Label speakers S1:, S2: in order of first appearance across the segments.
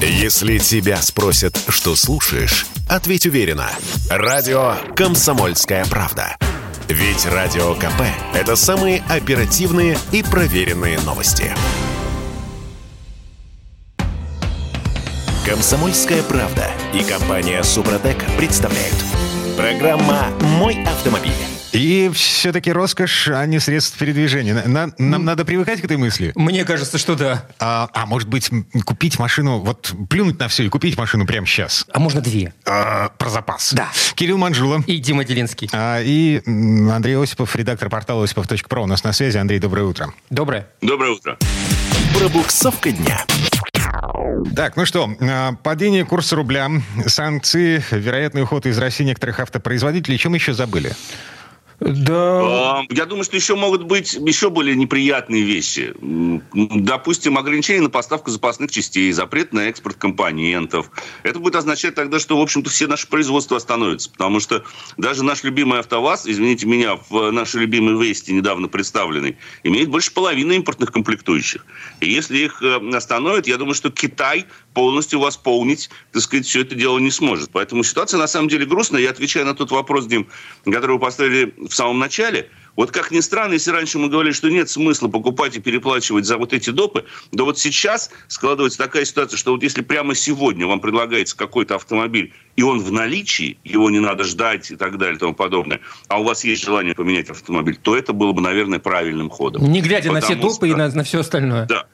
S1: Если тебя спросят, что слушаешь, ответь уверенно. Радио «Комсомольская правда». Ведь Радио КП – это самые оперативные и проверенные новости. «Комсомольская правда» и компания «Супротек» представляют. Программа «Мой автомобиль».
S2: И все-таки роскошь, а не средств передвижения. На- нам надо привыкать к этой мысли.
S3: Мне кажется, что да.
S2: А, а может быть, купить машину, вот плюнуть на все и купить машину прямо сейчас?
S3: А можно две.
S2: А, про запас.
S3: Да.
S2: Кирилл Манжула.
S3: И Дима Делинский.
S2: а, и Андрей Осипов, редактор портала осипов.про. У нас на связи. Андрей, доброе утро.
S3: Доброе.
S4: Доброе утро.
S1: Пробуксовка дня.
S2: Так, ну что, а, падение курса рубля, санкции, вероятный уход из России некоторых автопроизводителей. Чем еще забыли?
S3: Да.
S4: Я думаю, что еще могут быть еще более неприятные вещи. Допустим, ограничение на поставку запасных частей, запрет на экспорт компонентов. Это будет означать тогда, что, в общем-то, все наши производства остановятся. Потому что даже наш любимый АвтоВАЗ, извините меня, в нашей любимой Весте, недавно представленный, имеет больше половины импортных комплектующих. И если их э, остановят, я думаю, что Китай полностью восполнить, так сказать, все это дело не сможет. Поэтому ситуация на самом деле грустная. Я отвечаю на тот вопрос, Дим, который вы поставили в самом начале. Вот как ни странно, если раньше мы говорили, что нет смысла покупать и переплачивать за вот эти допы, да вот сейчас складывается такая ситуация, что вот если прямо сегодня вам предлагается какой-то автомобиль, и он в наличии, его не надо ждать и так далее и тому подобное, а у вас есть желание поменять автомобиль, то это было бы, наверное, правильным ходом.
S3: Не глядя на все
S4: Потому
S3: допы и
S4: что-
S3: на, на все остальное.
S4: Да.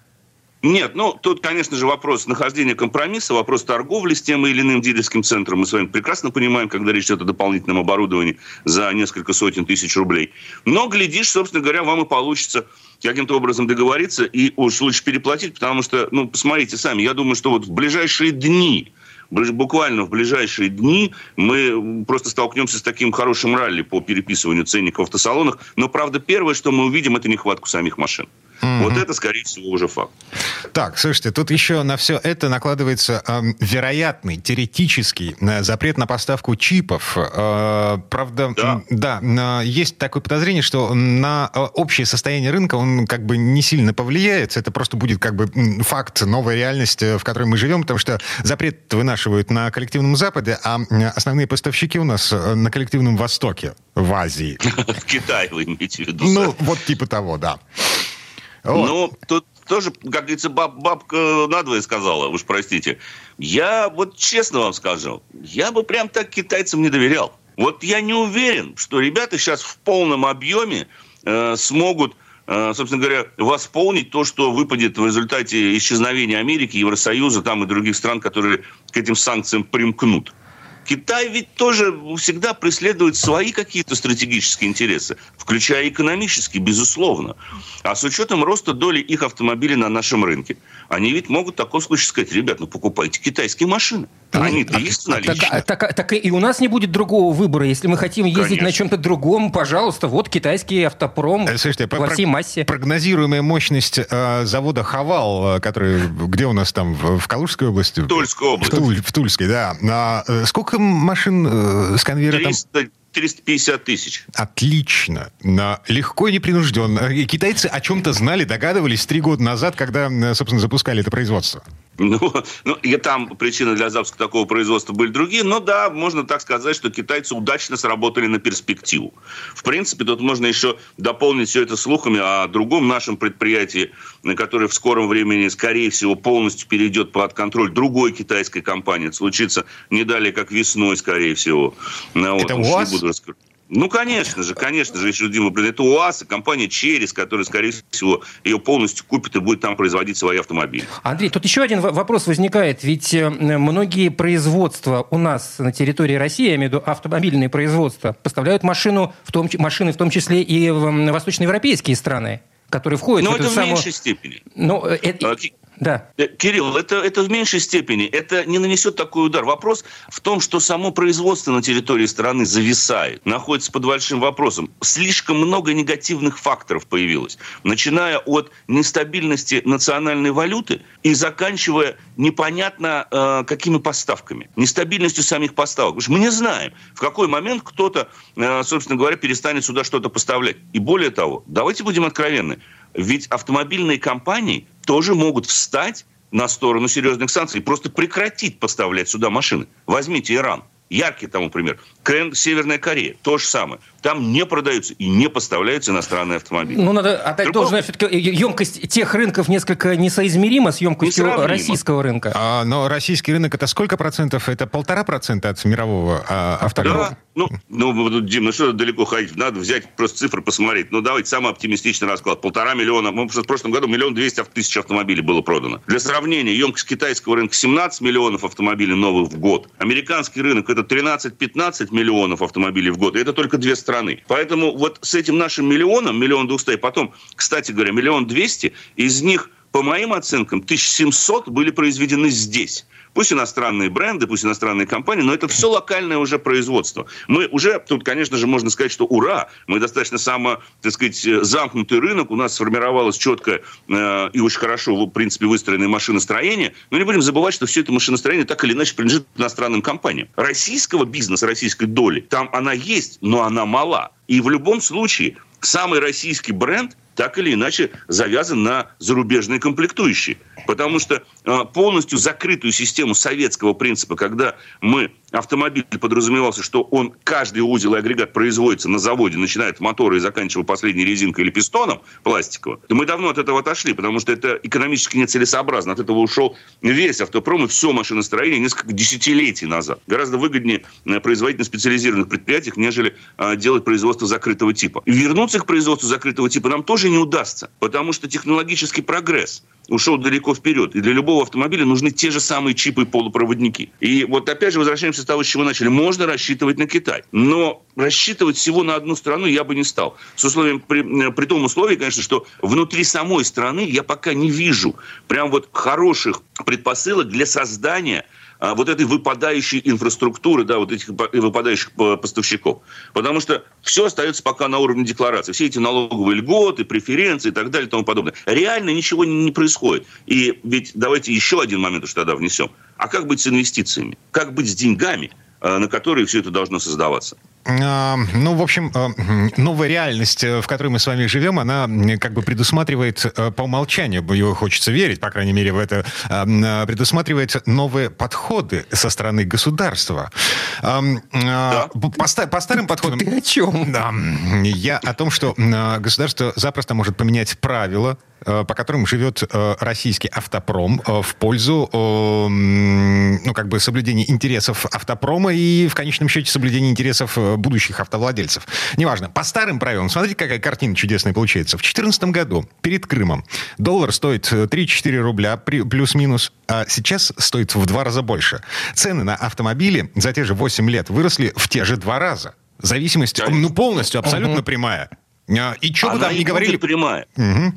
S4: Нет, ну, тут, конечно же, вопрос нахождения компромисса, вопрос торговли с тем или иным дилерским центром. Мы с вами прекрасно понимаем, когда речь идет о дополнительном оборудовании за несколько сотен тысяч рублей. Но, глядишь, собственно говоря, вам и получится каким-то образом договориться и уж лучше переплатить, потому что, ну, посмотрите сами, я думаю, что вот в ближайшие дни буквально в ближайшие дни мы просто столкнемся с таким хорошим ралли по переписыванию ценников в автосалонах. Но, правда, первое, что мы увидим, это нехватку самих машин. Вот это, скорее всего, уже факт.
S2: Так, слушайте, тут еще на все это накладывается эм, вероятный, теоретический э, запрет на поставку чипов. Э, правда,
S4: Да.
S2: да, на- есть такое подозрение, что на э, общее состояние рынка он как бы не сильно повлияет. Это просто будет как бы факт, новая реальность, э, в которой мы живем, потому что запрет вынашивают на коллективном Западе, а основные поставщики у нас э, на коллективном Востоке, в Азии.
S4: В Китае вы имеете в виду.
S2: Ну, вот типа того, да. Вот.
S4: Ну, тут тоже, как говорится, баб- бабка надвое сказала, уж простите. Я вот честно вам скажу, я бы прям так китайцам не доверял. Вот я не уверен, что ребята сейчас в полном объеме э, смогут, э, собственно говоря, восполнить то, что выпадет в результате исчезновения Америки, Евросоюза там и других стран, которые к этим санкциям примкнут. Китай ведь тоже всегда преследует свои какие-то стратегические интересы, включая экономические, безусловно. А с учетом роста доли их автомобилей на нашем рынке, они ведь могут в таком случае сказать, ребят, ну покупайте китайские машины. Они-то есть в
S3: Так,
S4: наличии.
S3: а- так- так и у нас не будет другого выбора. Если мы хотим ездить
S4: Конечно.
S3: на чем-то другом, пожалуйста, вот китайский автопром
S2: Э, Слушайте,
S3: во всей массе.
S2: прогнозируемая мощность э, завода «Хавал», э, который где у нас там, в, в Калужской области?
S4: В Тульской
S2: В,
S4: области.
S2: Туль- в Тульской, да. А, э, сколько машин э, с конвейера там?
S4: 300 350 тысяч.
S2: Отлично. На- Легко и непринужденно. И китайцы о чем-то знали, догадывались три года назад, когда, э, собственно, запускали это производство.
S4: Ну, ну, и там причины для запуска такого производства были другие, но да, можно так сказать, что китайцы удачно сработали на перспективу. В принципе, тут можно еще дополнить все это слухами о другом нашем предприятии, которое в скором времени, скорее всего, полностью перейдет под контроль другой китайской компании. Это случится не далее, как весной, скорее всего. Ну,
S2: Это
S4: уж не Раскрывать. Ну, конечно же, конечно же, еще Дима, блин, это УАЗ и компания Черес, которая, скорее всего, ее полностью купит и будет там производить свои автомобили.
S3: Андрей, тут еще один во- вопрос возникает. Ведь э, многие производства у нас на территории России, я имею в виду автомобильные производства, поставляют машину, в том, машины в том числе и в восточноевропейские страны, которые входят
S4: Но
S3: в эту
S4: это в
S3: самую...
S4: меньшей степени.
S3: Ну, э, э,
S4: А,
S3: да.
S4: Э, Кирилл, это, это в меньшей степени. Это не нанесет такой удар. Вопрос в том, что само производство на территории страны зависает, находится под большим вопросом. Слишком много негативных факторов появилось. Начиная от нестабильности национальной валюты и заканчивая непонятно э, какими поставками. Нестабильностью самих поставок. Потому что мы не знаем, в какой момент кто-то, э, собственно говоря, перестанет сюда что-то поставлять. И более того, давайте будем откровенны. Ведь автомобильные компании тоже могут встать на сторону серьезных санкций и просто прекратить поставлять сюда машины. Возьмите Иран. Яркий тому пример. Северная Корея. То же самое там не продаются и не поставляются иностранные автомобили.
S3: Ну, надо отдать Другого... должное, все-таки емкость тех рынков несколько несоизмерима с емкостью российского рынка.
S2: А, но российский рынок это сколько процентов? Это полтора процента от мирового а, автопрома?
S4: Да, ну, ну, Дим, ну что далеко ходить? Надо взять просто цифры посмотреть. Ну, давайте самый оптимистичный расклад. Полтора миллиона, ну, в прошлом году миллион двести тысяч автомобилей было продано. Для сравнения, емкость китайского рынка 17 миллионов автомобилей новых в год. Американский рынок это 13-15 миллионов автомобилей в год. И это только две страны. Поэтому вот с этим нашим миллионом, миллион двухсот, потом, кстати говоря, миллион двести, из них, по моим оценкам, 1700 были произведены здесь. Пусть иностранные бренды, пусть иностранные компании, но это все локальное уже производство. Мы уже, тут, конечно же, можно сказать, что ура, мы достаточно само, так сказать, замкнутый рынок, у нас сформировалось четкое э, и очень хорошо, в принципе, выстроенное машиностроение, но не будем забывать, что все это машиностроение так или иначе принадлежит иностранным компаниям. Российского бизнеса, российской доли, там она есть, но она мала. И в любом случае самый российский бренд так или иначе завязан на зарубежные комплектующие. Потому что а, полностью закрытую систему советского принципа, когда мы автомобиль подразумевался, что он, каждый узел и агрегат производится на заводе, начиная от мотора и заканчивая последней резинкой или пистоном пластиковым, то мы давно от этого отошли, потому что это экономически нецелесообразно. От этого ушел весь автопром и все машиностроение несколько десятилетий назад. Гораздо выгоднее э, производить на специализированных предприятиях, нежели а, делать производство закрытого типа. вернуться к производству закрытого типа нам тоже не удастся, потому что технологический прогресс ушел далеко вперед. И для любого автомобиля нужны те же самые чипы и полупроводники. И вот опять же возвращаемся с того, с чего начали. Можно рассчитывать на Китай. Но рассчитывать всего на одну страну я бы не стал. С условием, при, при том условии, конечно, что внутри самой страны я пока не вижу прям вот хороших предпосылок для создания вот этой выпадающей инфраструктуры, да, вот этих выпадающих поставщиков. Потому что все остается пока на уровне декларации. Все эти налоговые льготы, преференции и так далее и тому подобное. Реально ничего не происходит. И ведь давайте еще один момент уж тогда внесем. А как быть с инвестициями? Как быть с деньгами, а, на которые все это должно создаваться?
S2: Ну, в общем, а, новая реальность, э, в которой мы с вами живем, она как бы предусматривает э, по умолчанию, ее хочется верить, по крайней мере, в это, предусматривает новые подходы со стороны государства. Да. По, по старым подходам...
S3: Ты о чем?
S2: Да. Я о том, что государство запросто может поменять правила Э, по которым живет э, российский автопром э, в пользу, ну, как бы соблюдения интересов автопрома и, в конечном счете, соблюдения интересов будущих автовладельцев. Неважно. По старым правилам, смотрите, какая картина чудесная получается. В 2014 году перед Крымом доллар стоит 3-4 рубля плюс-минус, а сейчас стоит в два раза больше. Цены на автомобили за те же 8 лет выросли в те же два раза. Зависимость, ну, полностью, абсолютно угу. прямая. И что бы там ни говорили...
S4: прямая. Угу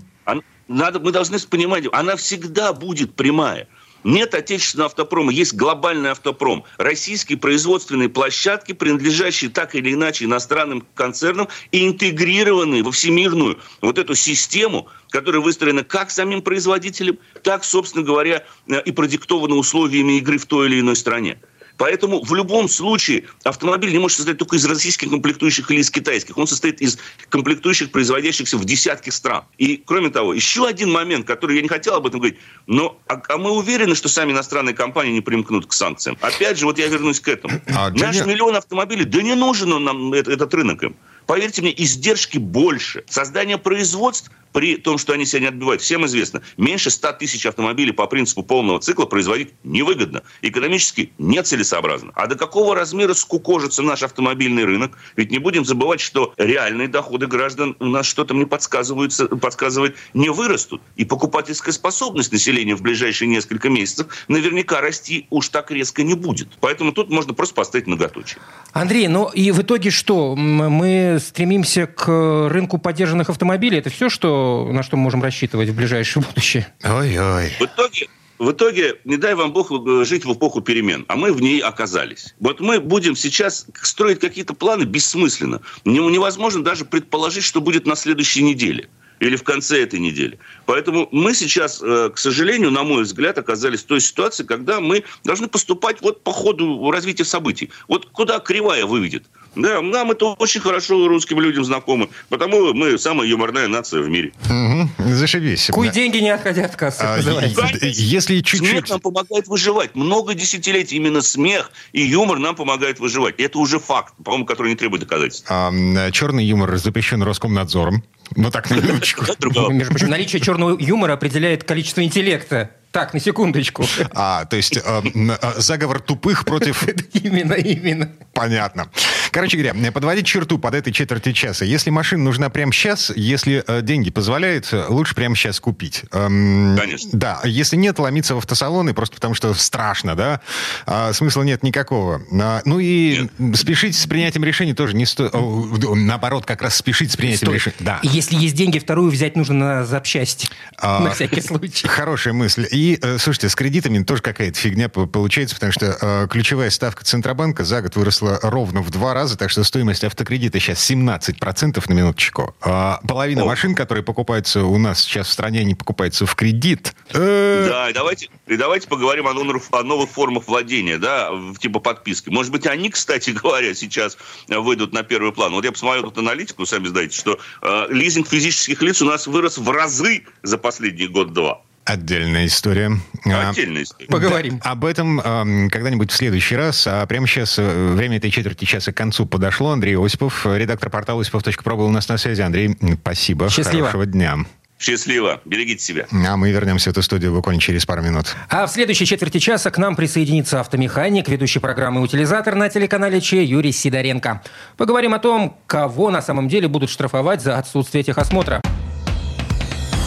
S4: надо, мы должны понимать, она всегда будет прямая. Нет отечественного автопрома, есть глобальный автопром. Российские производственные площадки, принадлежащие так или иначе иностранным концернам и интегрированные во всемирную вот эту систему, которая выстроена как самим производителем, так, собственно говоря, э, и продиктована условиями игры в той или иной стране. Поэтому в любом случае автомобиль не может состоять только из российских комплектующих или из китайских. Он состоит из комплектующих, производящихся в десятки стран. И, кроме того, еще один момент, который я не хотел об этом говорить, но а, а мы уверены, что сами иностранные компании не примкнут к санкциям. Опять же, вот я вернусь к этому. А, Наш миллион автомобилей, да не нужен он нам этот, этот рынок им. Поверьте мне, издержки больше. Создание производств при том, что они себя не отбивают. Всем известно, меньше 100 тысяч автомобилей по принципу полного цикла производить невыгодно. Экономически нецелесообразно. А до какого размера скукожится наш автомобильный рынок? Ведь не будем забывать, что реальные доходы граждан у нас что-то мне подсказывают, подсказывает, не вырастут. И покупательская способность населения в ближайшие несколько месяцев наверняка расти уж так резко не будет. Поэтому тут можно просто поставить многоточие.
S3: Андрей, ну и в итоге что? Мы стремимся к рынку поддержанных автомобилей. Это все, что на что мы можем рассчитывать в ближайшее будущее?
S4: Ой-ой. В итоге, в итоге, не дай вам Бог э, жить в эпоху перемен, а мы в ней оказались. Вот мы будем сейчас строить какие-то планы бессмысленно. Невозможно даже предположить, что будет на следующей неделе или в конце этой недели. Поэтому мы сейчас, э, к сожалению, на мой взгляд, оказались в той ситуации, когда мы должны поступать вот по ходу развития событий. Вот куда кривая выведет, Да, нам это очень хорошо русским людям знакомо, потому мы самая юморная нация в мире.
S2: Угу, зашибись.
S3: Куй деньги, не отходя от кассы.
S2: А, если чуть-чуть...
S4: Смех нам помогает выживать. Много десятилетий именно смех и юмор нам помогает выживать. Это уже факт, по-моему, который не требует доказательств. А,
S2: черный юмор запрещен Роскомнадзором. Ну так, на минуточку.
S3: Между прочим, наличие черного юмора определяет количество интеллекта. Так, на секундочку.
S2: А, то есть э, э, заговор тупых против...
S3: Именно, именно.
S2: Понятно. Короче говоря, подводить черту под этой четверти часа. Если машина нужна прямо сейчас, если э, деньги позволяют, лучше прямо сейчас купить.
S4: Эм, Конечно.
S2: Да, если нет, ломиться в автосалоны, просто потому что страшно, да, а, смысла нет никакого. А, ну и нет. спешить с принятием решений тоже не стоит. Наоборот, как раз спешить с принятием решений. Да.
S3: Если есть деньги, вторую взять нужно на запчасти. А, на всякий случай.
S2: Хорошая мысль. И и, э, слушайте, с кредитами тоже какая-то фигня получается, потому что э, ключевая ставка Центробанка за год выросла ровно в два раза, так что стоимость автокредита сейчас 17% на минуточку. А половина О. машин, которые покупаются у нас сейчас в стране, не покупаются в кредит.
S4: Э... Да, и давайте, и давайте поговорим о, новых, о новых формах владения, да, типа подписки. Может быть, они, кстати говоря, сейчас выйдут на первый план. Вот я посмотрел тут аналитику, сами знаете, что э, лизинг физических лиц у нас вырос в разы за последний год-два.
S2: Отдельная история.
S4: А, Отдельная история.
S3: Поговорим.
S2: Да, об этом э, когда-нибудь в следующий раз. А прямо сейчас э, время этой четверти часа к концу подошло. Андрей Осипов, редактор портала осипов.про был у нас на связи. Андрей, спасибо.
S3: Счастливо.
S2: Хорошего дня.
S4: Счастливо. Берегите себя.
S2: А мы вернемся в эту студию буквально через пару минут.
S3: А в следующей четверти часа к нам присоединится автомеханик, ведущий программы «Утилизатор» на телеканале Че Юрий Сидоренко. Поговорим о том, кого на самом деле будут штрафовать за отсутствие техосмотра.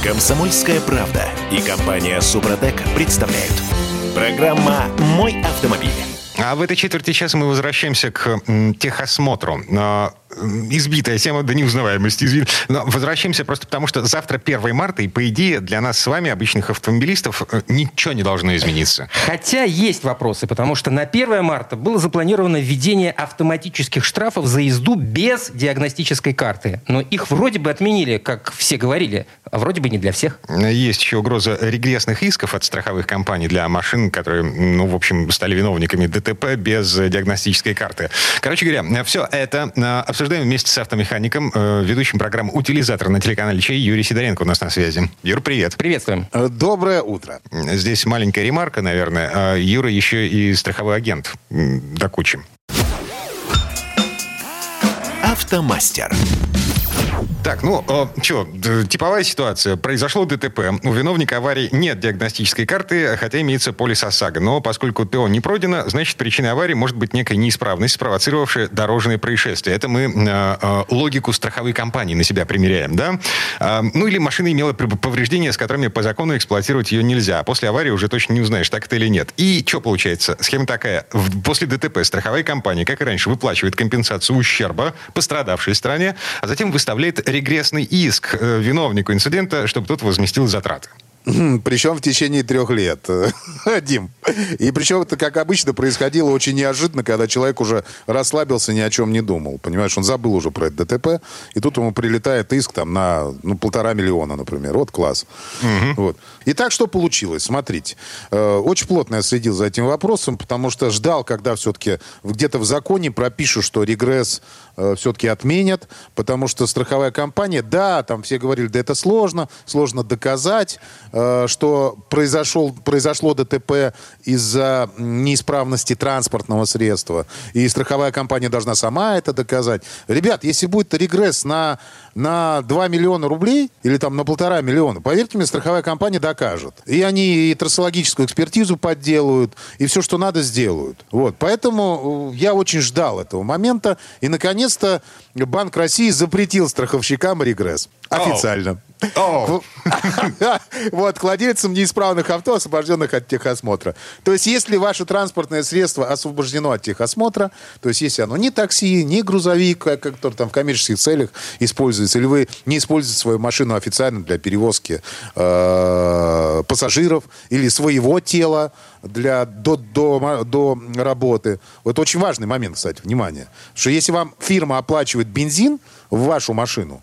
S1: Комсомольская правда и компания Супротек представляют. Программа «Мой автомобиль».
S2: А в этой четверти часа мы возвращаемся к техосмотру. Избитая тема до неузнаваемости, извини. Но возвращаемся просто потому, что завтра 1 марта, и по идее для нас с вами, обычных автомобилистов, э, ничего не должно измениться.
S3: Хотя есть вопросы, потому что на 1 марта было запланировано введение автоматических штрафов за езду без диагностической карты. Но их вроде бы отменили, как все говорили, а вроде бы не для всех.
S2: Есть еще угроза регрессных исков от страховых компаний для машин, которые, ну, в общем, стали виновниками ДТП без диагностической карты. Короче говоря, все это э, обсуждаем вместе с автомехаником, э, ведущим программы «Утилизатор» на телеканале «Чей» Юрий Сидоренко у нас на связи. Юр, привет.
S3: Приветствуем.
S5: Э, доброе утро.
S2: Здесь маленькая ремарка, наверное. А Юра еще и страховой агент до кучи.
S1: Автомастер.
S2: Так, ну, э, что, типовая ситуация. Произошло ДТП. У виновника аварии нет диагностической карты, хотя имеется полис ОСАГО. Но поскольку ТО не пройдено, значит, причиной аварии может быть некая неисправность, спровоцировавшая дорожное происшествие. Это мы э, э, логику страховой компании на себя примеряем, да? Э, ну, или машина имела повреждения, с которыми по закону эксплуатировать ее нельзя. А после аварии уже точно не узнаешь, так это или нет. И что получается? Схема такая. После ДТП страховая компания, как и раньше, выплачивает компенсацию ущерба пострадавшей стороне, а затем выставляет регрессный иск э, виновнику инцидента, чтобы тот возместил затраты.
S5: Причем в течение трех лет, Дим. И причем это, как обычно, происходило очень неожиданно, когда человек уже расслабился, ни о чем не думал. Понимаешь, он забыл уже про это ДТП, и тут ему прилетает иск там на ну, полтора миллиона, например. Вот класс. Угу. Вот. Итак, что получилось? Смотрите. Э, очень плотно я следил за этим вопросом, потому что ждал, когда все-таки где-то в законе пропишут, что регресс э, все-таки отменят, потому что страховая компания, да, там все говорили, да это сложно, сложно доказать, что произошел, произошло ДТП из-за неисправности транспортного средства, и страховая компания должна сама это доказать. Ребят, если будет регресс на, на 2 миллиона рублей или там на полтора миллиона, поверьте мне, страховая компания докажет. И они и трассологическую экспертизу подделают, и все, что надо, сделают. Вот. Поэтому э, я очень ждал этого момента, и, наконец-то, Банк России запретил страховщикам регресс. Официально.
S2: Oh.
S5: Oh. Вот, к владельцам неисправных авто, освобожденных от техосмотра. То есть, если ваше транспортное средство освобождено от техосмотра, то есть, если оно не такси, не грузовик, который там в коммерческих целях используется, или вы не используете свою машину официально для перевозки э, пассажиров или своего тела для, до, до, до работы. Вот очень важный момент, кстати, внимание. Что если вам фирма оплачивает бензин в вашу машину,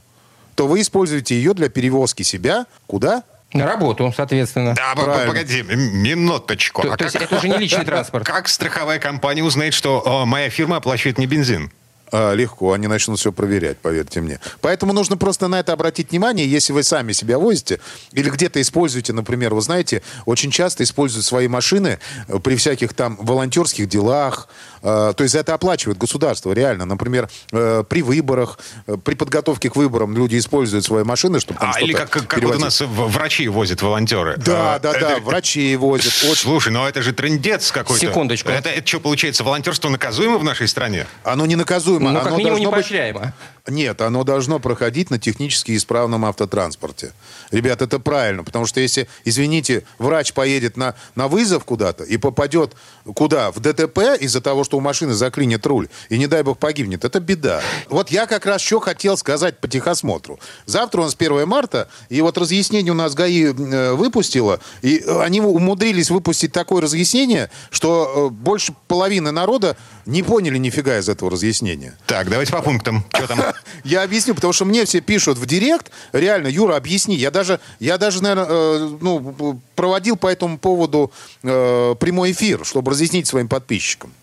S5: то вы используете ее для перевозки себя куда?
S3: На работу, соответственно.
S2: Да, Правильно. погоди, минуточку.
S3: То, а то как, есть это уже не личный транспорт.
S2: Как страховая компания узнает, что о, моя фирма оплачивает не бензин?
S5: А, легко, они начнут все проверять, поверьте мне. Поэтому нужно просто на это обратить внимание, если вы сами себя возите или где-то используете, например, вы знаете, очень часто используют свои машины э, при всяких там волонтерских делах, э, то есть это оплачивает государство, реально. Например, э, при выборах, при подготовке к выборам люди используют свои машины, чтобы там
S2: А, или как, как вот у нас врачи возят волонтеры.
S5: Да,
S2: А,
S5: да, да,
S2: это-
S5: врачи возят. Очень...
S2: Слушай, ну это же трендец какой-то.
S3: Секундочку.
S2: Это, это что, получается, волонтерство наказуемо в нашей стране?
S5: Оно не наказуемо.
S3: Ну,
S5: оно
S3: как минимум, не
S5: должно быть-
S3: поощряемо.
S5: Нет, оно должно проходить на технически исправном автотранспорте. Ребят, это правильно, потому что если, извините, врач поедет на, на вызов куда-то и попадет куда? В ДТП из-за того, что у машины заклинит руль, и не дай бог погибнет, это беда. Вот я как раз что хотел сказать по техосмотру. Завтра у нас 1 марта, и вот разъяснение у нас ГАИ э, выпустило, и они умудрились выпустить такое разъяснение, что э, больше половины народа не поняли нифига из этого разъяснения.
S2: Так, давайте по пунктам. Что там?
S5: Я объясню, потому что мне все пишут в директ. Реально, Юра, объясни. Я даже, я даже наверное, э, ну, проводил по этому поводу э, прямой эфир, чтобы разъяснить своим подписчикам.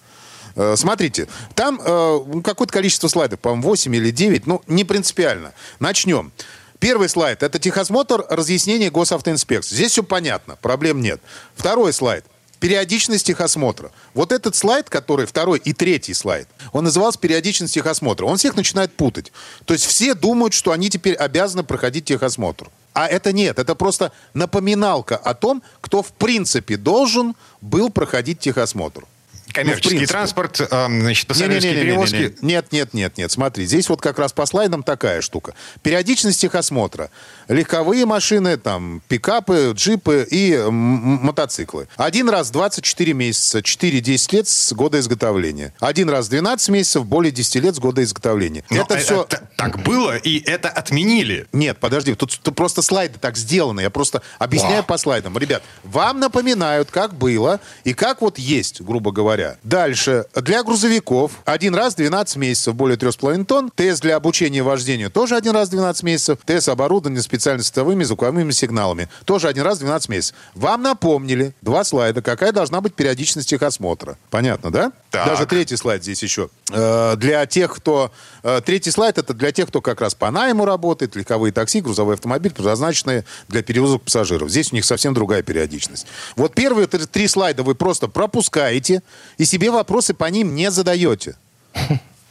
S5: Э, Смотрите, там ну, какое-то количество слайдов, по-моему, 8 или 9, ну, не принципиально. Начнем. Первый слайд – это техосмотр, разъяснение госавтоинспекции. Здесь все понятно, проблем нет. Второй слайд – периодичность техосмотра. Вот этот слайд, который второй и третий слайд, он назывался периодичность техосмотра. Он всех начинает путать. То есть все думают, что они теперь обязаны проходить техосмотр. А это нет, это просто напоминалка о том, кто в принципе должен был проходить техосмотр.
S2: Коммерческий
S5: принципе.
S2: транспорт, э, значит, пассажирские
S5: Не-не-не-не-не-не.
S2: перевозки.
S5: Нет, нет, нет, нет. Смотри, здесь вот как раз по слайдам такая штука. Периодичность техосмотра. Легковые машины, там, пикапы, джипы и мотоциклы. Один раз в 24 месяца, 4-10 лет с года изготовления. Один раз в 12 месяцев, более 10 лет с года изготовления.
S2: Но
S5: это все...
S2: т- так было, и это отменили.
S5: Нет, подожди, тут, тут просто слайды так сделаны. Я просто объясняю
S2: Вау.
S5: по слайдам. Ребят, вам напоминают, как было и как вот есть, грубо говоря. Дальше. Для грузовиков один раз в 12 месяцев, более 3,5 тонн. Тест для обучения вождению тоже один раз в 12 месяцев. Тест оборудования специально световыми звуковыми сигналами. Тоже один раз в 12 месяцев. Вам напомнили, два слайда, какая должна быть периодичность техосмотра. Понятно, да?
S2: Так.
S5: Даже третий слайд здесь еще. Э, Для тех, кто... э, Третий слайд это для тех, кто как раз по найму работает, легковые такси, грузовой автомобиль, предназначенные для перевозок пассажиров. Здесь у них совсем другая периодичность. Вот первые три слайда вы просто пропускаете и себе вопросы по ним не задаете.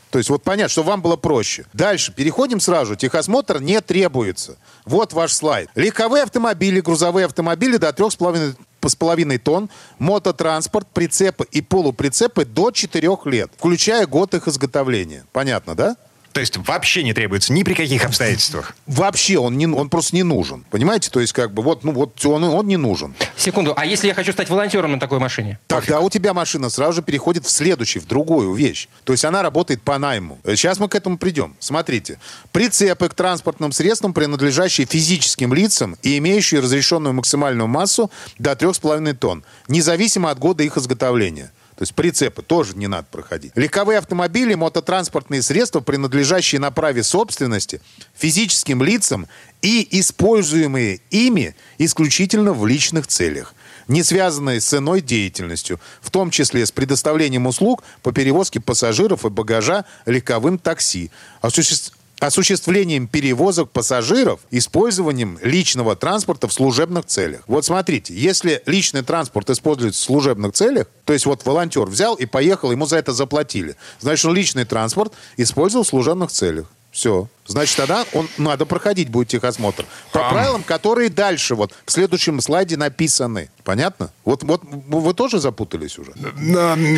S5: То есть вот понять, что вам было проще. Дальше, переходим сразу. Техосмотр не требуется. Вот ваш слайд. Легковые автомобили, грузовые автомобили до 3,5 с половиной тонн, мототранспорт, прицепы и полуприцепы до 4 лет, включая год их изготовления. Понятно, да?
S2: То есть вообще не требуется ни при каких обстоятельствах.
S5: Вообще он, не, он просто не нужен. Понимаете? То есть как бы вот, ну, вот он, он не нужен.
S3: Секунду, а если я хочу стать волонтером на такой машине?
S5: Тогда у тебя машина сразу же переходит в следующий, в другую вещь. То есть она работает по найму. Сейчас мы к этому придем. Смотрите. Прицепы к транспортным средствам, принадлежащие физическим лицам и имеющие разрешенную максимальную массу до 3,5 тонн, независимо от года их изготовления. То есть прицепы тоже не надо проходить. Легковые автомобили, мототранспортные средства, принадлежащие на праве собственности физическим лицам и используемые ими исключительно в личных целях, не связанные с иной деятельностью, в том числе с предоставлением услуг по перевозке пассажиров и багажа легковым такси, осуществ- осуществлением перевозок пассажиров, использованием личного транспорта в служебных целях. Вот смотрите, если личный транспорт используется в служебных целях, то есть вот волонтер взял и поехал, ему за это заплатили, значит, он личный транспорт использовал в служебных целях. Все. Значит, тогда он надо проходить будет техосмотр. По
S2: Ам.
S5: правилам, которые дальше вот в следующем слайде написаны. Понятно? Вот, вот вы тоже запутались уже?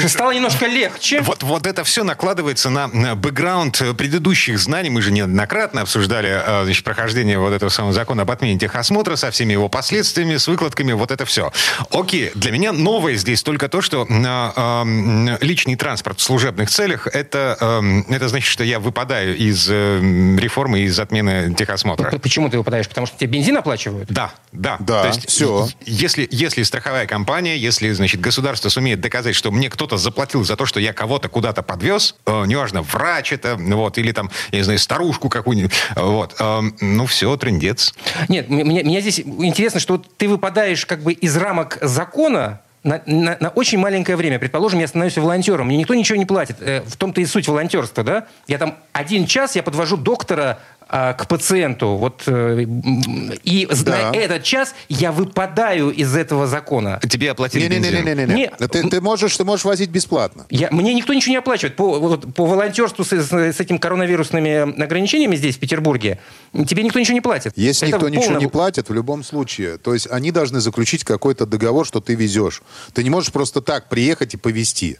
S3: Стало немножко легче.
S2: Вот, вот это все накладывается на, бэкграунд э, предыдущих знаний. Мы же неоднократно обсуждали э, значит, прохождение вот этого самого закона об отмене техосмотра со всеми его последствиями, с выкладками, вот это все. Окей, для меня новое здесь только то, что э, э, личный транспорт в служебных целях, это, э, это значит, что я выпадаю из реформы, из отмены техосмотра.
S3: Почему ты выпадаешь? Потому что тебе бензин оплачивают?
S2: Да, да.
S5: Да,
S2: То есть,
S5: всё.
S2: Если, если страховая компания, если, значит, государство сумеет доказать, что мне кто-то заплатил за то, что я кого-то куда-то подвез, э, неважно, врач это, вот, или там, я не знаю, старушку какую-нибудь, э, вот, э, ну все, трендец.
S3: Нет, м- мне, меня здесь интересно, что вот ты выпадаешь как бы из рамок закона, на, на, на очень маленькое время, предположим, я становлюсь волонтером, мне никто ничего не платит. Э, в том-то и суть волонтерства, да? Я там один час, я подвожу доктора а, к пациенту. Вот, э, и да. на этот час я выпадаю из этого закона.
S2: Тебе оплатили не,
S5: бензин? Не-не-не. не. Ты, ты, можешь, ты можешь возить бесплатно.
S3: Я, мне никто ничего не оплачивает. По, вот, по волонтерству с, с этим коронавирусными ограничениями здесь, в Петербурге, тебе никто ничего не платит.
S5: Если Это никто полно... ничего не платит, в любом случае, то есть они должны заключить какой-то договор, что ты везешь. Ты не можешь просто так приехать и повезти.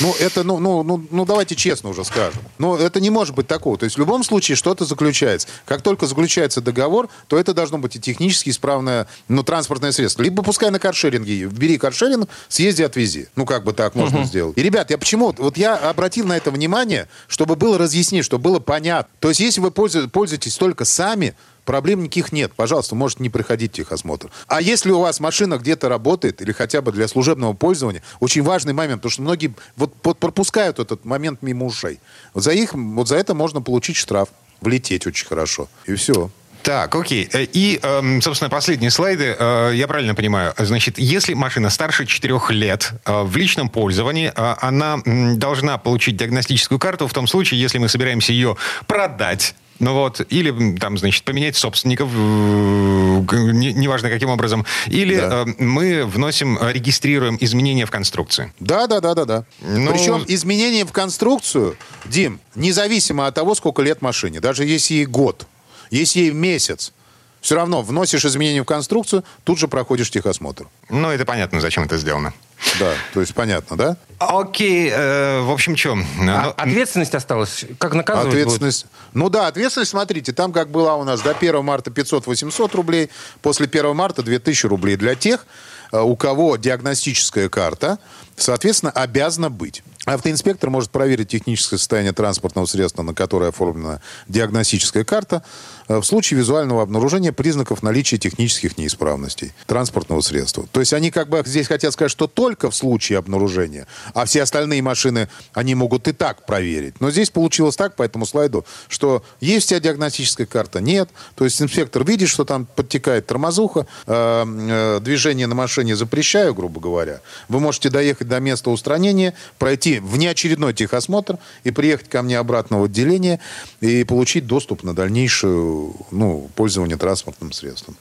S5: Ну, это, ну, ну, ну, ну, давайте честно уже скажем. Но это не может быть такого. То есть в любом случае что-то заключается. Как только заключается договор, то это должно быть и технически исправное, ну, транспортное средство. Либо пускай на каршеринге, бери каршеринг, съезди, отвези. Ну, как бы так можно uh-huh. сделать. И, ребят, я почему, вот я обратил на это внимание, чтобы было разъяснить, чтобы было понятно. То есть если вы пользуетесь только сами, проблем никаких нет. Пожалуйста, можете не проходить техосмотр. А если у вас машина где-то работает, или хотя бы для служебного пользования, очень важный момент, потому что многие вот, вот пропускают этот момент мимо ушей. Вот за, их, вот за это можно получить штраф, влететь очень хорошо. И все.
S2: Так, окей. Э, и, эм, собственно, последние слайды. Э, я правильно понимаю, значит, если машина старше 4 лет э, в личном пользовании, она должна получить диагностическую карту в том случае, если мы собираемся ее продать ну вот, или там, значит, поменять собственников, неважно каким образом, или да. э, мы вносим, регистрируем изменения в конструкции.
S5: Да, да, да, да, да. Ну... Причем изменения в конструкцию, Дим, независимо от того, сколько лет машине, даже если ей год, если ей месяц, все равно вносишь изменения в конструкцию, тут же проходишь техосмотр.
S2: Ну, это понятно, зачем это сделано.
S5: Да, то есть понятно, да?
S2: Окей, э, в общем, что? А
S3: ну, ответственность осталась? Как наказывать
S5: Ответственность.
S3: Будут?
S5: Ну да, ответственность, смотрите, там как была у нас до 1 марта 500-800 рублей, после 1 марта 2000 рублей для тех, э, у кого диагностическая карта, соответственно, обязана быть. Автоинспектор может проверить техническое состояние транспортного средства, на которое оформлена диагностическая карта, э, в случае визуального обнаружения признаков наличия технических неисправностей транспортного средства. То есть они как бы здесь хотят сказать, что только в случае обнаружения, а все остальные машины они могут и так проверить. Но здесь получилось так по этому слайду, что есть у тебя диагностическая карта, нет. То есть инспектор видит, что там подтекает тормозуха, э, э, движение на машине запрещаю, грубо говоря. Вы можете доехать до места устранения, пройти внеочередной техосмотр и приехать ко мне обратно в отделение и получить доступ на дальнейшее ну, пользование транспортным средством.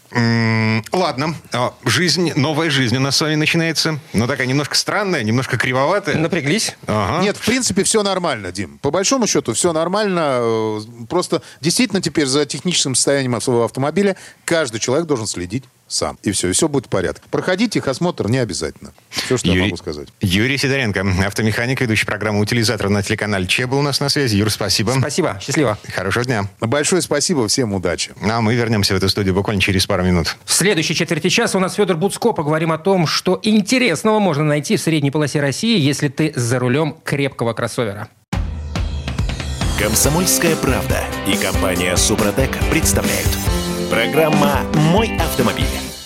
S2: ладно. А, жизнь, новая жизнь у нас с вами начинается. Но такая немножко странная, немножко кривоватая.
S3: Напряглись?
S5: Ага. Нет, в принципе, все нормально, Дим. По большому счету, все нормально. Э, просто действительно теперь за техническим состоянием своего автомобиля каждый человек должен следить сам. И все, и все будет в порядке. Проходить техосмотр не обязательно. Все, что Юрий, я могу сказать.
S2: Юрий Сидоренко, автомеханик, ведущий программу «Утилизатор» на телеканале Че был у нас на связи. Юр, спасибо.
S3: Спасибо. Счастливо.
S2: Хорошего дня.
S5: Большое спасибо. Всем удачи.
S2: А мы вернемся в эту студию буквально через пару минут.
S3: В следующей четверти часа у нас Федор Буцко. Поговорим о том, что интересного можно найти в средней полосе России, если ты за рулем крепкого кроссовера.
S1: Комсомольская правда и компания «Супротек» представляют – Программа «Мой автомобиль».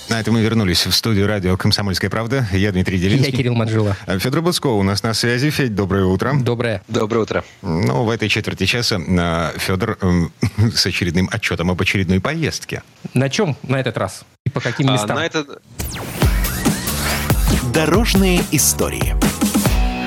S2: На этом мы вернулись в студию радио «Комсомольская правда». Я Дмитрий Делинский.
S3: Я Кирилл Манжула.
S2: Федор Буцко у нас на связи. Федь, доброе утро.
S3: Доброе.
S6: Доброе утро.
S2: Ну, в этой четверти часа а, Федор с очередным отчетом об очередной поездке.
S3: На чем на этот раз? И по каким местам? А, на этот...
S1: Дорожные истории.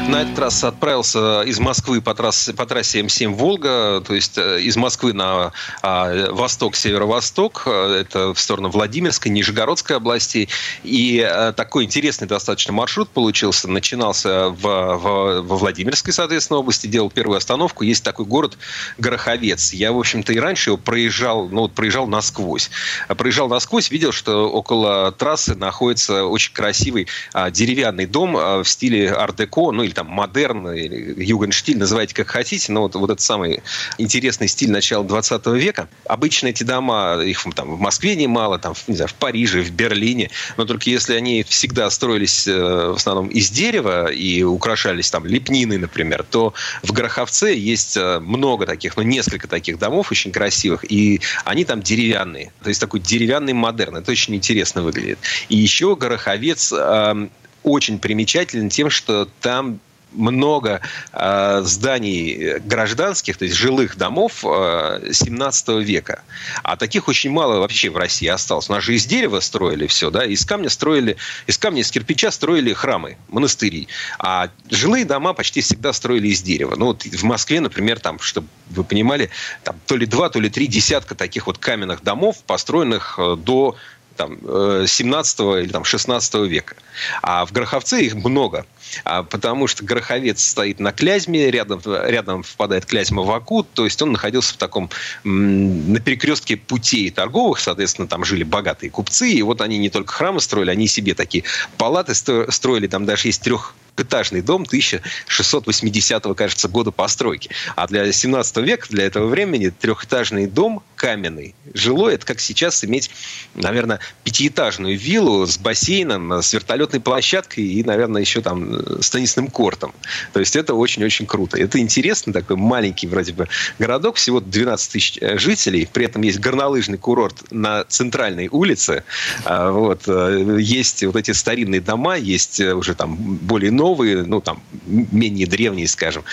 S6: На этот раз отправился из Москвы по трассе, по трассе М7 «Волга», то есть э, из Москвы на а, восток, северо-восток, э, это в сторону Владимирской, Нижегородской областей. И а, такой интересный достаточно маршрут получился. Начинался в, в, во Владимирской, соответственно, области, делал первую остановку. Есть такой город Гороховец. Я, в общем-то, и раньше его проезжал, ну, вот проезжал насквозь. Проезжал насквозь, видел, что около трассы находится очень красивый а, деревянный дом а, в стиле ар-деко, ну, или там модерн, или югенштиль, называйте как хотите, но вот, вот этот самый интересный стиль начала 20 века. Обычно эти дома, их там в Москве немало, там, не знаю, в Париже, в Берлине, но только если они всегда строились э, в основном из дерева и украшались там лепниной, например, то в Гороховце есть э, много таких, ну, несколько таких домов очень красивых, и они там деревянные. То есть такой деревянный модерн. Это очень интересно выглядит. И еще Гороховец эм, очень примечателен тем, что там много э, зданий гражданских, то есть жилых домов э, 17 века. А таких очень мало вообще в России осталось. У нас же из дерева строили все, да, из камня строили, из камня, из кирпича строили храмы, монастыри. А жилые дома почти всегда строили из дерева. Ну, вот в Москве, например, там, чтобы вы понимали, там то ли два, то ли три десятка таких вот каменных домов, построенных э, до там, 17 э, или там, 16 века. А в Гороховце их много. А, потому что Гороховец стоит на Клязьме, рядом, рядом впадает Клязьма в Аку, то есть он находился в таком, на перекрестке путей торговых, соответственно, там жили богатые купцы, и вот они не только храмы строили, они себе такие палаты строили, там даже есть трех этажный дом 1680 кажется, года постройки. А для 17 века, для этого времени, трехэтажный дом каменный, жилой, это как сейчас иметь, наверное, пятиэтажную виллу с бассейном, с вертолетной площадкой и, наверное, еще там с теннисным кортом. То есть это очень-очень круто. Это интересно, такой маленький вроде бы городок, всего 12 тысяч э, жителей, при этом есть горнолыжный курорт на центральной улице, а, вот, э, есть вот эти старинные дома, есть э, уже там более новые, ну там менее древние, скажем,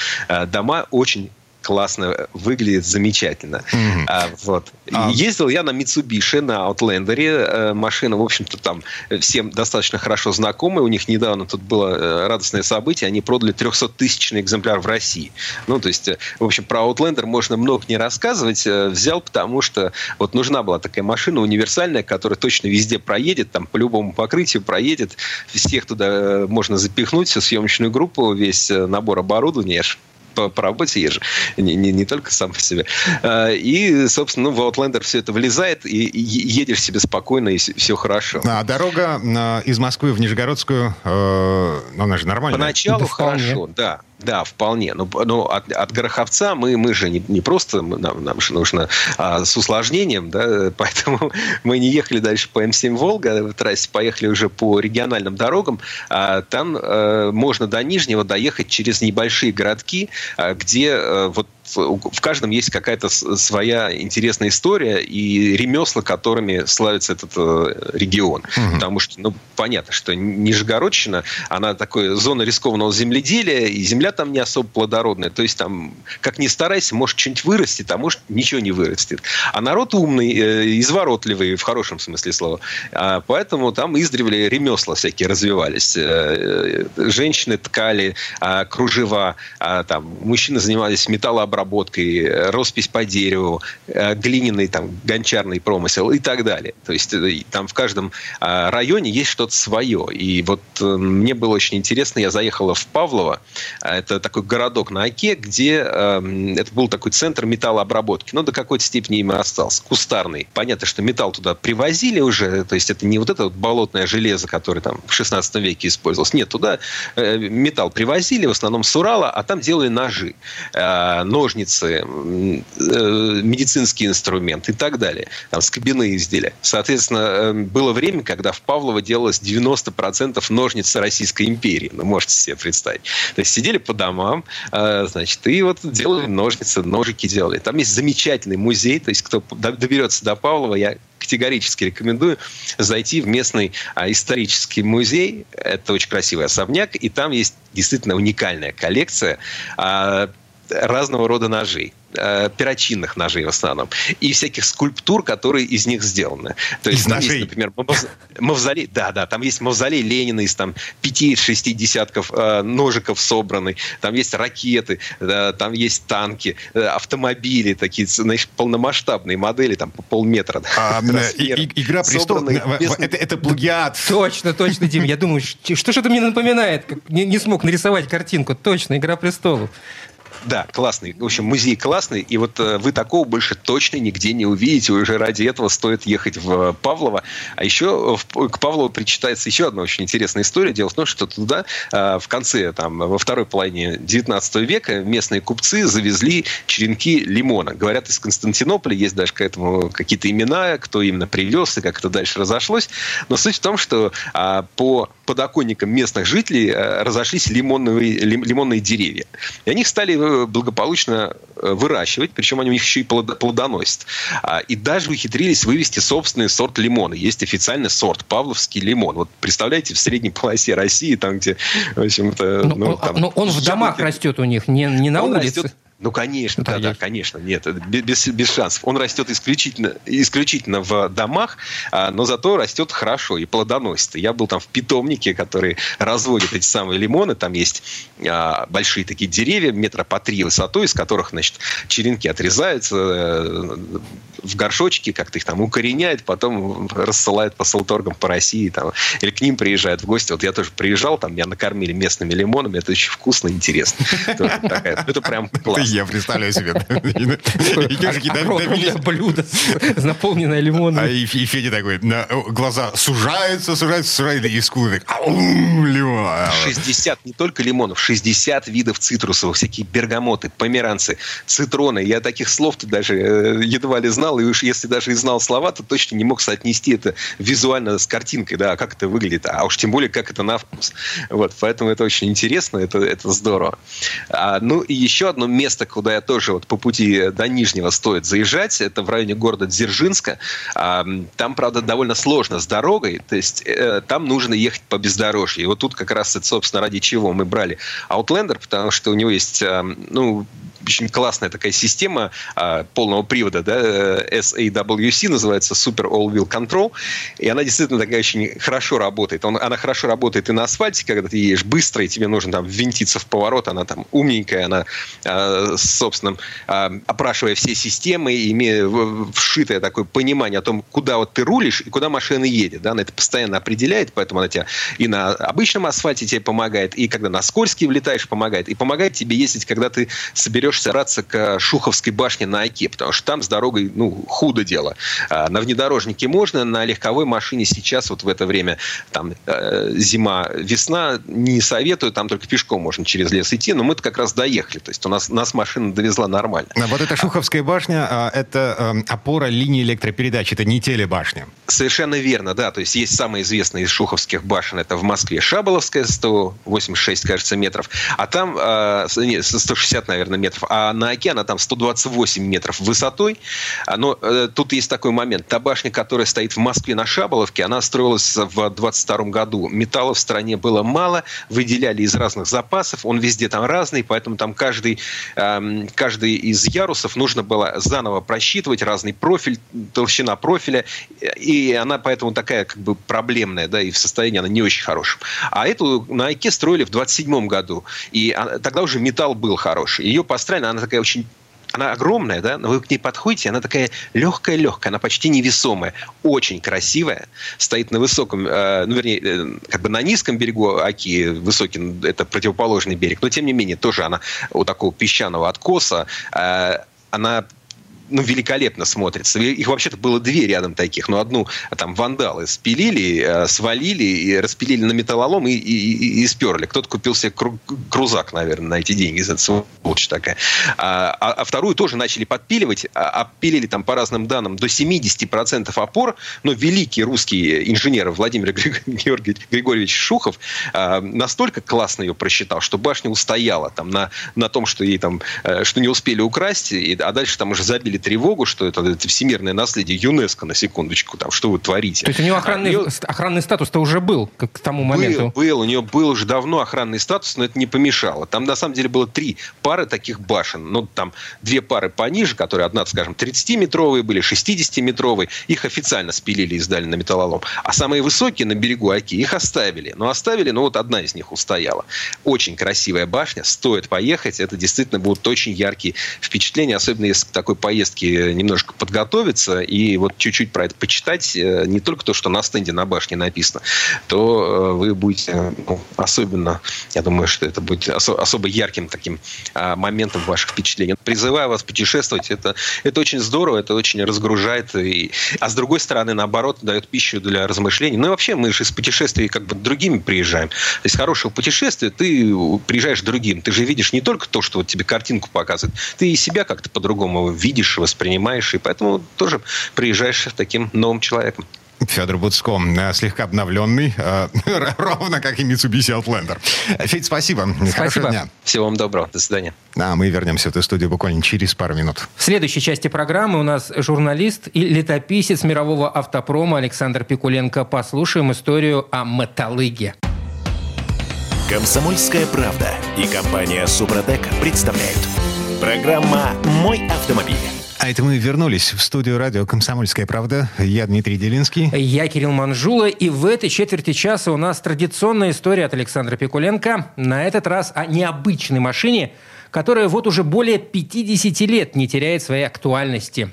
S6: дома очень классно выглядит, замечательно. Mm-hmm. А, вот. А... Ездил я на Mitsubishi, на Outlander. Э, машина, в общем-то, там всем достаточно хорошо знакомая. У них недавно тут было э, радостное событие. Они продали 300-тысячный экземпляр в России. Ну, то есть, э, в общем, про Outlander можно много не рассказывать. Взял, потому что вот нужна была такая машина универсальная, которая точно везде проедет, там по любому покрытию проедет. Всех туда можно запихнуть, всю съемочную группу, весь набор оборудования по, по работе езжу, не, не, не только сам по себе. А, и, собственно, ну, в Outlander все это влезает, и, и едешь себе спокойно, и все хорошо.
S2: А дорога а, из Москвы в Нижегородскую, э, ну, она же нормальная.
S6: Поначалу да хорошо, да. Да, вполне. Но, но от, от Гороховца мы, мы же не, не просто, нам, нам же нужно а, с усложнением, да, поэтому мы не ехали дальше по М7 «Волга», в трассе поехали уже по региональным дорогам. А, там а, можно до Нижнего доехать через небольшие городки, а, где а, вот в каждом есть какая-то своя интересная история и ремесла, которыми славится этот э, регион. Угу. Потому что, ну, понятно, что Нижегородщина, она такая зона рискованного земледелия, и земля там не особо плодородная. То есть там, как ни старайся, может что-нибудь вырастет, а может ничего не вырастет. А народ умный, э, изворотливый, в хорошем смысле слова. А поэтому там издревле ремесла всякие развивались. Э, женщины ткали а, кружева, а, там, мужчины занимались металлообработкой, обработкой, роспись по дереву, э, глиняный там гончарный промысел и так далее. То есть э, там в каждом а, районе есть что-то свое. И вот э, мне было очень интересно, я заехала в Павлово, а, это такой городок на Оке, где это был такой центр металлообработки. Но до какой-то степени им остался. Кустарный. Понятно, что металл туда привозили уже, то есть это не вот это вот болотное железо, которое там в 16 веке использовалось. Нет, туда металл привозили, в основном с Урала, а там делали ножи. Нож ножницы, э, медицинский инструмент и так далее. Там скобяные изделия. Соответственно, э, было время, когда в Павлово делалось 90% ножниц Российской империи. Ну, можете себе представить. То есть сидели по домам, э, значит, и вот делали ножницы, ножики делали. Там есть замечательный музей, то есть кто доберется до Павлова, я категорически рекомендую зайти в местный а, исторический музей. Это очень красивый особняк, и там есть действительно уникальная коллекция а, разного рода ножей э, перочинных ножей в основном, и всяких скульптур, которые из них сделаны. То есть, из там ножей. есть, например, мавзолей, да, да, там есть мавзолей Ленина из там пяти-шести десятков э, ножиков собранный, там есть ракеты, э, там есть танки, э, автомобили такие, знаешь, полномасштабные модели, там по полметра. А,
S2: и, и, Игра престолов, без... это, это плагиат.
S3: Точно, точно, Дим, я думаю, что же это мне напоминает, не, не смог нарисовать картинку, точно, Игра престолов.
S6: Да, классный. В общем, музей классный, и вот э, вы такого больше точно нигде не увидите. Уже ради этого стоит ехать в Павлово. А еще в, к Павлову причитается еще одна очень интересная история. Дело в том, что туда э, в конце, там, во второй половине 19 века местные купцы завезли черенки лимона. Говорят, из Константинополя есть даже к этому какие-то имена, кто именно привез и как это дальше разошлось. Но суть в том, что а, по подоконникам местных жителей э, разошлись лимонные, лимонные деревья. И они стали э, благополучно выращивать, причем они у них еще и плодоносят. А, и даже ухитрились вывести собственный сорт лимона. Есть официальный сорт, павловский лимон. Вот представляете, в средней полосе России, там, где, в общем-то...
S3: Ну, ну, там, но он в домах растет у них, не, не на
S6: он
S3: улице.
S6: Растет, ну, конечно, да, да, конечно. Нет, без, без шансов. Он растет исключительно, исключительно в домах, а, но зато растет хорошо и плодоносит. Я был там в питомнике, который разводит эти самые лимоны. Там есть а, большие такие деревья, метра по три высотой, из которых, значит, черенки отрезаются э, в горшочки, как-то их там укореняют, потом рассылают по салторгам по России. Там, или к ним приезжают в гости. Вот я тоже приезжал, там меня накормили местными лимонами. Это очень вкусно и интересно. Это прям классно
S2: я представляю себе.
S3: Огромное блюдо, наполненное лимоном.
S2: И Федя такой, глаза сужаются, сужаются, сужаются, и скулы так, лимон.
S6: 60, не только лимонов, 60 видов цитрусовых, всякие бергамоты, померанцы, цитроны. Я таких слов-то даже э, едва ли знал, и уж если даже и знал слова, то точно не мог соотнести это визуально с картинкой, да, как это выглядит, а уж тем более, как это на вкус. Вот, поэтому это очень интересно, это, это здорово. А, ну, и еще одно место, место, куда я тоже вот по пути до Нижнего стоит заезжать, это в районе города Дзержинска. Там, правда, довольно сложно с дорогой, то есть э, там нужно ехать по бездорожью. И вот тут как раз, это, собственно, ради чего мы брали Outlander, потому что у него есть, ну, очень классная такая система а, полного привода, да, SAWC называется Super All Wheel Control, и она действительно такая очень хорошо работает. Он, она хорошо работает и на асфальте, когда ты едешь быстро, и тебе нужно там ввинтиться в поворот, она там умненькая, она, а, собственно, а, опрашивая все системы, имея вшитое такое понимание о том, куда вот ты рулишь и куда машина едет, да, она это постоянно определяет, поэтому она тебя и на обычном асфальте тебе помогает, и когда на скользкий влетаешь, помогает, и помогает тебе ездить, когда ты соберешь соберешься раться к Шуховской башне на Оке, потому что там с дорогой, ну, худо дело. А на внедорожнике можно, на легковой машине сейчас, вот в это время, там, э, зима, весна, не советую, там только пешком можно через лес идти, но мы-то как раз доехали, то есть у нас, нас машина довезла нормально.
S2: А вот эта Шуховская башня, а, это эм, опора линии электропередач, это не телебашня.
S6: Совершенно верно, да, то есть есть самая известная из шуховских башен, это в Москве Шаболовская, 186, кажется, метров, а там, э, 160, наверное, метров, метров, а на оке она там 128 метров высотой. А, но э, тут есть такой момент. Та башня, которая стоит в Москве на Шаболовке, она строилась в 22 году. Металла в стране было мало, выделяли из разных запасов, он везде там разный, поэтому там каждый, э, каждый из ярусов нужно было заново просчитывать, разный профиль, толщина профиля, и она поэтому такая как бы проблемная, да, и в состоянии она не очень хорошем. А эту на Оке строили в 27 году, и тогда уже металл был хороший. Ее поставили астральная, она такая очень она огромная, да, но вы к ней подходите, она такая легкая-легкая, она почти невесомая, очень красивая, стоит на высоком, э, ну, вернее, э, как бы на низком берегу Оки, высокий, это противоположный берег, но тем не менее, тоже она у такого песчаного откоса, э, она ну, великолепно смотрится. Их вообще-то было две рядом таких, но одну там вандалы спилили, э, свалили, и распилили на металлолом и, и, и, и сперли. Кто-то купил себе крузак, наверное, на эти деньги, за сволочь такая. А, а, а вторую тоже начали подпиливать, а, опилили там по разным данным до 70% опор, но великий русский инженер Владимир Григорьевич Шухов а, настолько классно ее просчитал, что башня устояла там на, на том, что ей там, э, что не успели украсть, и, а дальше там уже забили тревогу, что это, это всемирное наследие ЮНЕСКО, на секундочку, там, что вы творите.
S3: То есть у него охранный, а, охранный статус-то уже был как к тому моменту?
S6: Был, был, у него был уже давно охранный статус, но это не помешало. Там, на самом деле, было три пары таких башен. Ну, там две пары пониже, которые, одна, скажем, 30-метровые были, 60-метровые. Их официально спилили и сдали на металлолом. А самые высокие на берегу Оки, их оставили. Но оставили, ну, вот одна из них устояла. Очень красивая башня, стоит поехать. Это действительно будут очень яркие впечатления, особенно если к такой поездке поездки немножко подготовиться и вот чуть-чуть про это почитать, э, не только то, что на стенде на башне написано, то э, вы будете ну, особенно, я думаю, что это будет осо- особо ярким таким а, моментом ваших впечатлений. Призываю вас путешествовать, это, это очень здорово, это очень разгружает, и, а с другой стороны, наоборот, дает пищу для размышлений. Ну и вообще, мы же из путешествий как бы другими приезжаем. То есть хорошего путешествия ты приезжаешь другим. Ты же видишь не только то, что вот тебе картинку показывает, ты и себя как-то по-другому видишь, воспринимаешь, и поэтому тоже приезжаешь таким новым человеком.
S2: Федор Буцко, э, слегка обновленный, э, ровно как и Mitsubishi Outlander. Федь, спасибо. спасибо. Хорошего дня.
S6: Всего вам доброго. До свидания.
S2: А мы вернемся в эту студию буквально через пару минут.
S3: В следующей части программы у нас журналист и летописец мирового автопрома Александр Пикуленко. Послушаем историю о металлыге.
S1: Комсомольская правда и компания Супротек представляют. Программа «Мой автомобиль».
S2: А это мы вернулись в студию радио «Комсомольская правда». Я Дмитрий Делинский.
S3: Я Кирилл Манжула. И в этой четверти часа у нас традиционная история от Александра Пикуленко. На этот раз о необычной машине – которая вот уже более 50 лет не теряет своей актуальности.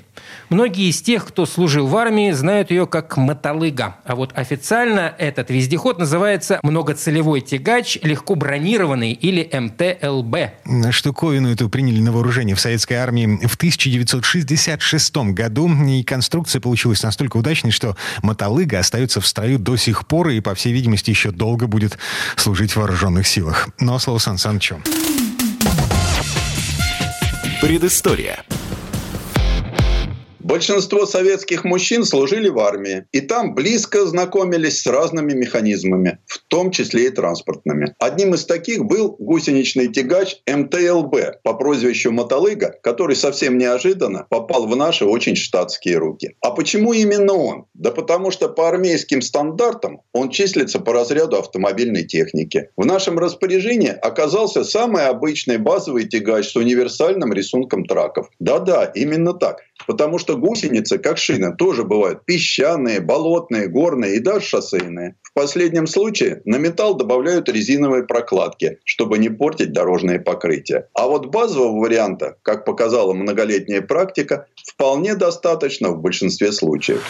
S3: Многие из тех, кто служил в армии, знают ее как мотолыга. А вот официально этот вездеход называется многоцелевой тягач, легко бронированный или МТЛБ.
S2: Штуковину эту приняли на вооружение в советской армии в 1966 году. И конструкция получилась настолько удачной, что мотолыга остается в строю до сих пор и, по всей видимости, еще долго будет служить в вооруженных силах. Но ну, а слово Сан Санычу.
S1: Предыстория.
S7: Большинство советских мужчин служили в армии, и там близко знакомились с разными механизмами, в том числе и транспортными. Одним из таких был гусеничный тягач МТЛБ по прозвищу Мотолыга, который совсем неожиданно попал в наши очень штатские руки. А почему именно он? Да потому что по армейским стандартам он числится по разряду автомобильной техники. В нашем распоряжении оказался самый обычный базовый тягач с универсальным рисунком траков. Да-да, именно так. Потому что гусеницы, как шины, тоже бывают песчаные, болотные, горные и даже шоссейные. В последнем случае на металл добавляют резиновые прокладки, чтобы не портить дорожные покрытия. А вот базового варианта, как показала многолетняя практика, вполне достаточно в большинстве случаев.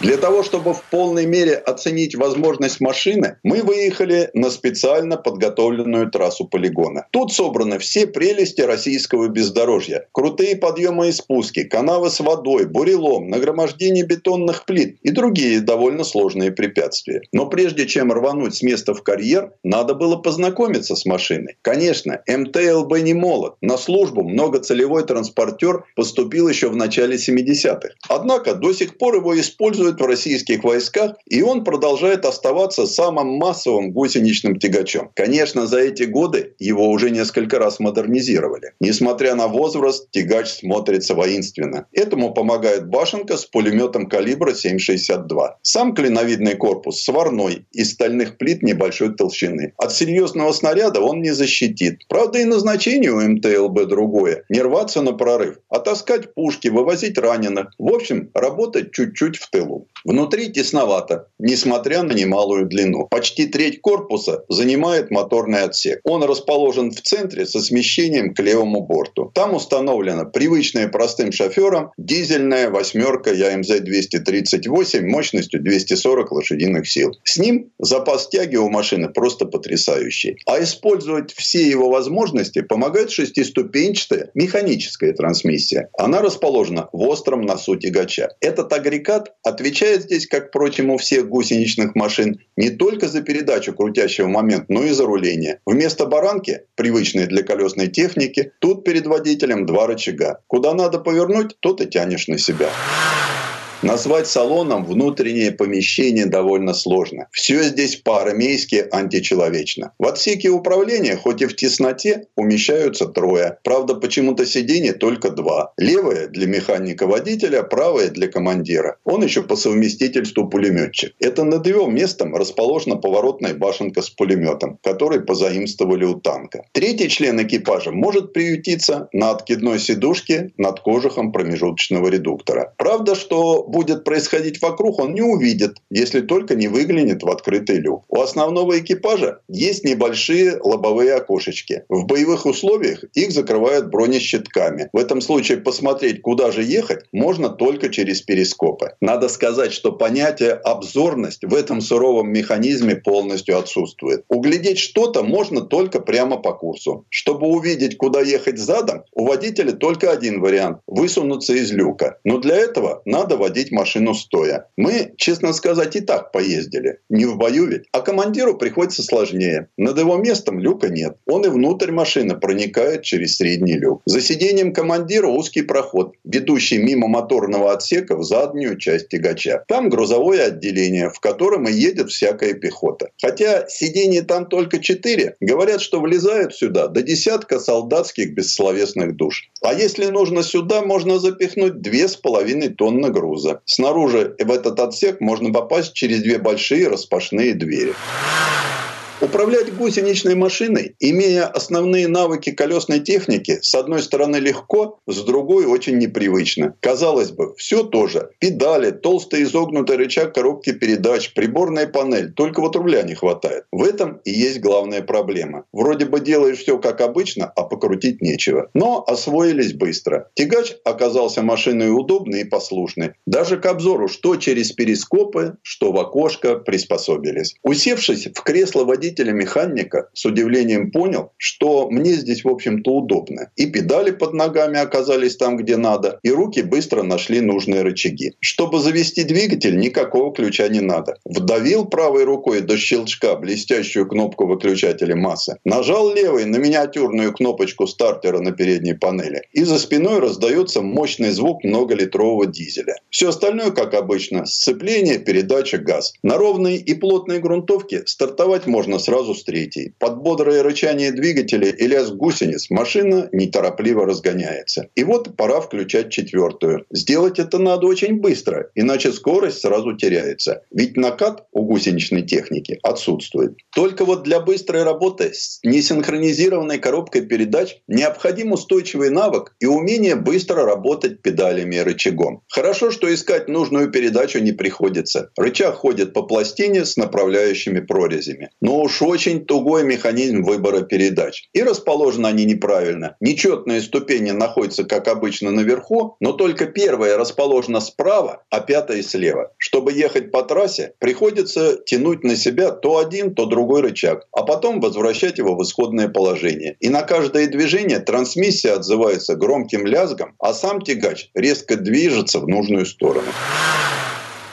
S7: Для того, чтобы в полной мере оценить возможность машины, мы выехали на специально подготовленную трассу полигона. Тут собраны все прелести российского бездорожья. Крутые подъемы и спуски, канавы с водой, бурелом, нагромождение бетонных плит и другие довольно сложные препятствия. Но прежде чем рвануть с места в карьер, надо было познакомиться с машиной. Конечно, МТЛБ не молод. На службу многоцелевой транспортер поступил еще в начале 70-х. Однако до сих пор его используют в российских войсках, и он продолжает оставаться самым массовым гусеничным тягачом. Конечно, за эти годы его уже несколько раз модернизировали. Несмотря на возраст, тягач смотрится воинственно. Этому помогает башенка с пулеметом калибра 7,62. Сам клиновидный корпус сварной, из стальных плит небольшой толщины. От серьезного снаряда он не защитит. Правда, и назначение у МТЛБ другое. Не рваться на прорыв, а таскать пушки, вывозить раненых. В общем, работать чуть-чуть в тылу. Внутри тесновато, несмотря на немалую длину. Почти треть корпуса занимает моторный отсек. Он расположен в центре со смещением к левому борту. Там установлена привычная простым шоферам дизельная восьмерка ЯМЗ-238 мощностью 240 лошадиных сил. С ним запас тяги у машины просто потрясающий. А использовать все его возможности помогает шестиступенчатая механическая трансмиссия. Она расположена в остром носу тягача. Этот агрегат Отвечает здесь, как, впрочем, у всех гусеничных машин, не только за передачу крутящего момента, но и за руление. Вместо баранки, привычной для колесной техники, тут перед водителем два рычага. Куда надо повернуть, тот и тянешь на себя. Назвать салоном внутреннее помещение довольно сложно. Все здесь по-армейски античеловечно. В отсеке управления, хоть и в тесноте, умещаются трое. Правда, почему-то сиденье только два. Левое для механика-водителя, правое для командира. Он еще по совместительству пулеметчик. Это над его местом расположена поворотная башенка с пулеметом, который позаимствовали у танка. Третий член экипажа может приютиться на откидной сидушке над кожухом промежуточного редуктора. Правда, что будет происходить вокруг, он не увидит, если только не выглянет в открытый люк. У основного экипажа есть небольшие лобовые окошечки. В боевых условиях их закрывают бронещитками. В этом случае посмотреть, куда же ехать, можно только через перископы. Надо сказать, что понятие обзорность в этом суровом механизме полностью отсутствует. Углядеть что-то можно только прямо по курсу. Чтобы увидеть, куда ехать задом, у водителя только один вариант – высунуться из люка. Но для этого надо водить водить машину стоя. Мы, честно сказать, и так поездили. Не в бою ведь. А командиру приходится сложнее. Над его местом люка нет. Он и внутрь машины проникает через средний люк. За сиденьем командира узкий проход, ведущий мимо моторного отсека в заднюю часть тягача. Там грузовое отделение, в котором и едет всякая пехота. Хотя сидений там только четыре, говорят, что влезают сюда до десятка солдатских бессловесных душ. А если нужно сюда, можно запихнуть две с половиной тонны груза. Снаружи в этот отсек можно попасть через две большие распашные двери. Управлять гусеничной машиной, имея основные навыки колесной техники, с одной стороны легко, с другой очень непривычно. Казалось бы, все тоже. Педали, толстый изогнутый рычаг коробки передач, приборная панель. Только вот руля не хватает. В этом и есть главная проблема. Вроде бы делаешь все как обычно, а покрутить нечего. Но освоились быстро. Тягач оказался машиной удобной и послушной. Даже к обзору, что через перископы, что в окошко приспособились. Усевшись в кресло водителя, водителя-механика с удивлением понял, что мне здесь, в общем-то, удобно. И педали под ногами оказались там, где надо, и руки быстро нашли нужные рычаги. Чтобы завести двигатель, никакого ключа не надо. Вдавил правой рукой до щелчка блестящую кнопку выключателя массы, нажал левой на миниатюрную кнопочку стартера на передней панели, и за спиной раздается мощный звук многолитрового дизеля. Все остальное, как обычно, сцепление, передача, газ. На ровной и плотной грунтовке стартовать можно сразу с третьей. Под бодрое рычание двигателя и лязг гусениц машина неторопливо разгоняется. И вот пора включать четвертую. Сделать это надо очень быстро, иначе скорость сразу теряется. Ведь накат у гусеничной техники отсутствует. Только вот для быстрой работы с несинхронизированной коробкой передач необходим устойчивый навык и умение быстро работать педалями и рычагом. Хорошо, что искать нужную передачу не приходится. Рычаг ходит по пластине с направляющими прорезями. Но уж очень тугой механизм выбора передач. И расположены они неправильно. Нечетные ступени находятся, как обычно, наверху, но только первая расположена справа, а пятая слева. Чтобы ехать по трассе, приходится тянуть на себя то один, то другой рычаг, а потом возвращать его в исходное положение. И на каждое движение трансмиссия отзывается громким лязгом, а сам тягач резко движется в нужную сторону.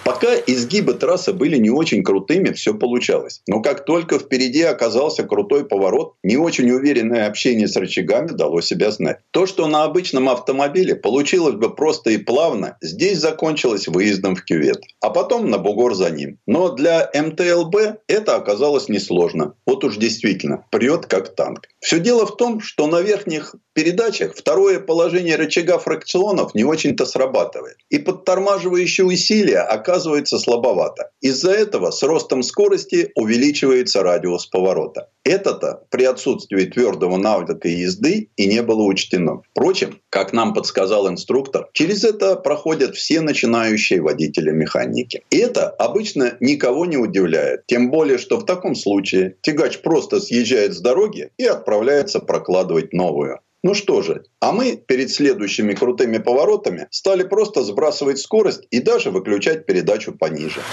S7: Пока изгибы трассы были не очень крутыми, все получалось. Но как только впереди оказался крутой поворот, не очень уверенное общение с рычагами дало себя знать. То, что на обычном автомобиле получилось бы просто и плавно, здесь закончилось выездом в кювет. А потом на бугор за ним. Но для МТЛБ это оказалось несложно. Вот уж действительно, прет как танк. Все дело в том, что на верхних передачах второе положение рычага фракционов не очень-то срабатывает. И подтормаживающие усилия оказываются оказывается слабовато. Из-за этого с ростом скорости увеличивается радиус поворота. Это-то при отсутствии твердого навыка езды и не было учтено. Впрочем, как нам подсказал инструктор, через это проходят все начинающие водители-механики. И это обычно никого не удивляет. Тем более, что в таком случае тягач просто съезжает с дороги и отправляется прокладывать новую. Ну что же, а мы перед следующими крутыми поворотами стали просто сбрасывать скорость и даже выключать передачу пониже.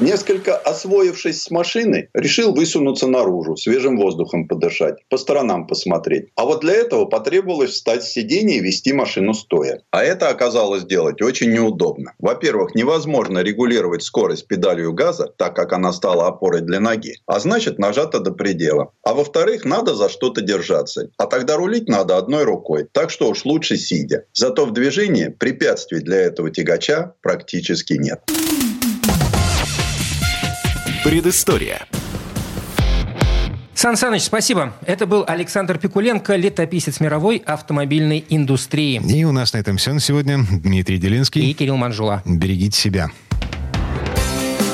S7: Несколько освоившись с машиной, решил высунуться наружу, свежим воздухом подышать, по сторонам посмотреть. А вот для этого потребовалось встать с сиденья и вести машину стоя. А это оказалось делать очень неудобно. Во-первых, невозможно регулировать скорость педалью газа, так как она стала опорой для ноги, а значит нажата до предела. А во-вторых, надо за что-то держаться. А тогда рулить надо одной рукой, так что уж лучше сидя. Зато в движении препятствий для этого тягача практически нет.
S1: Предыстория.
S3: Сан Саныч, спасибо. Это был Александр Пикуленко, летописец мировой автомобильной индустрии.
S2: И у нас на этом все на сегодня. Дмитрий Делинский.
S3: И Кирилл Манжула.
S2: Берегите себя.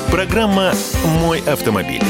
S1: Программа «Мой автомобиль».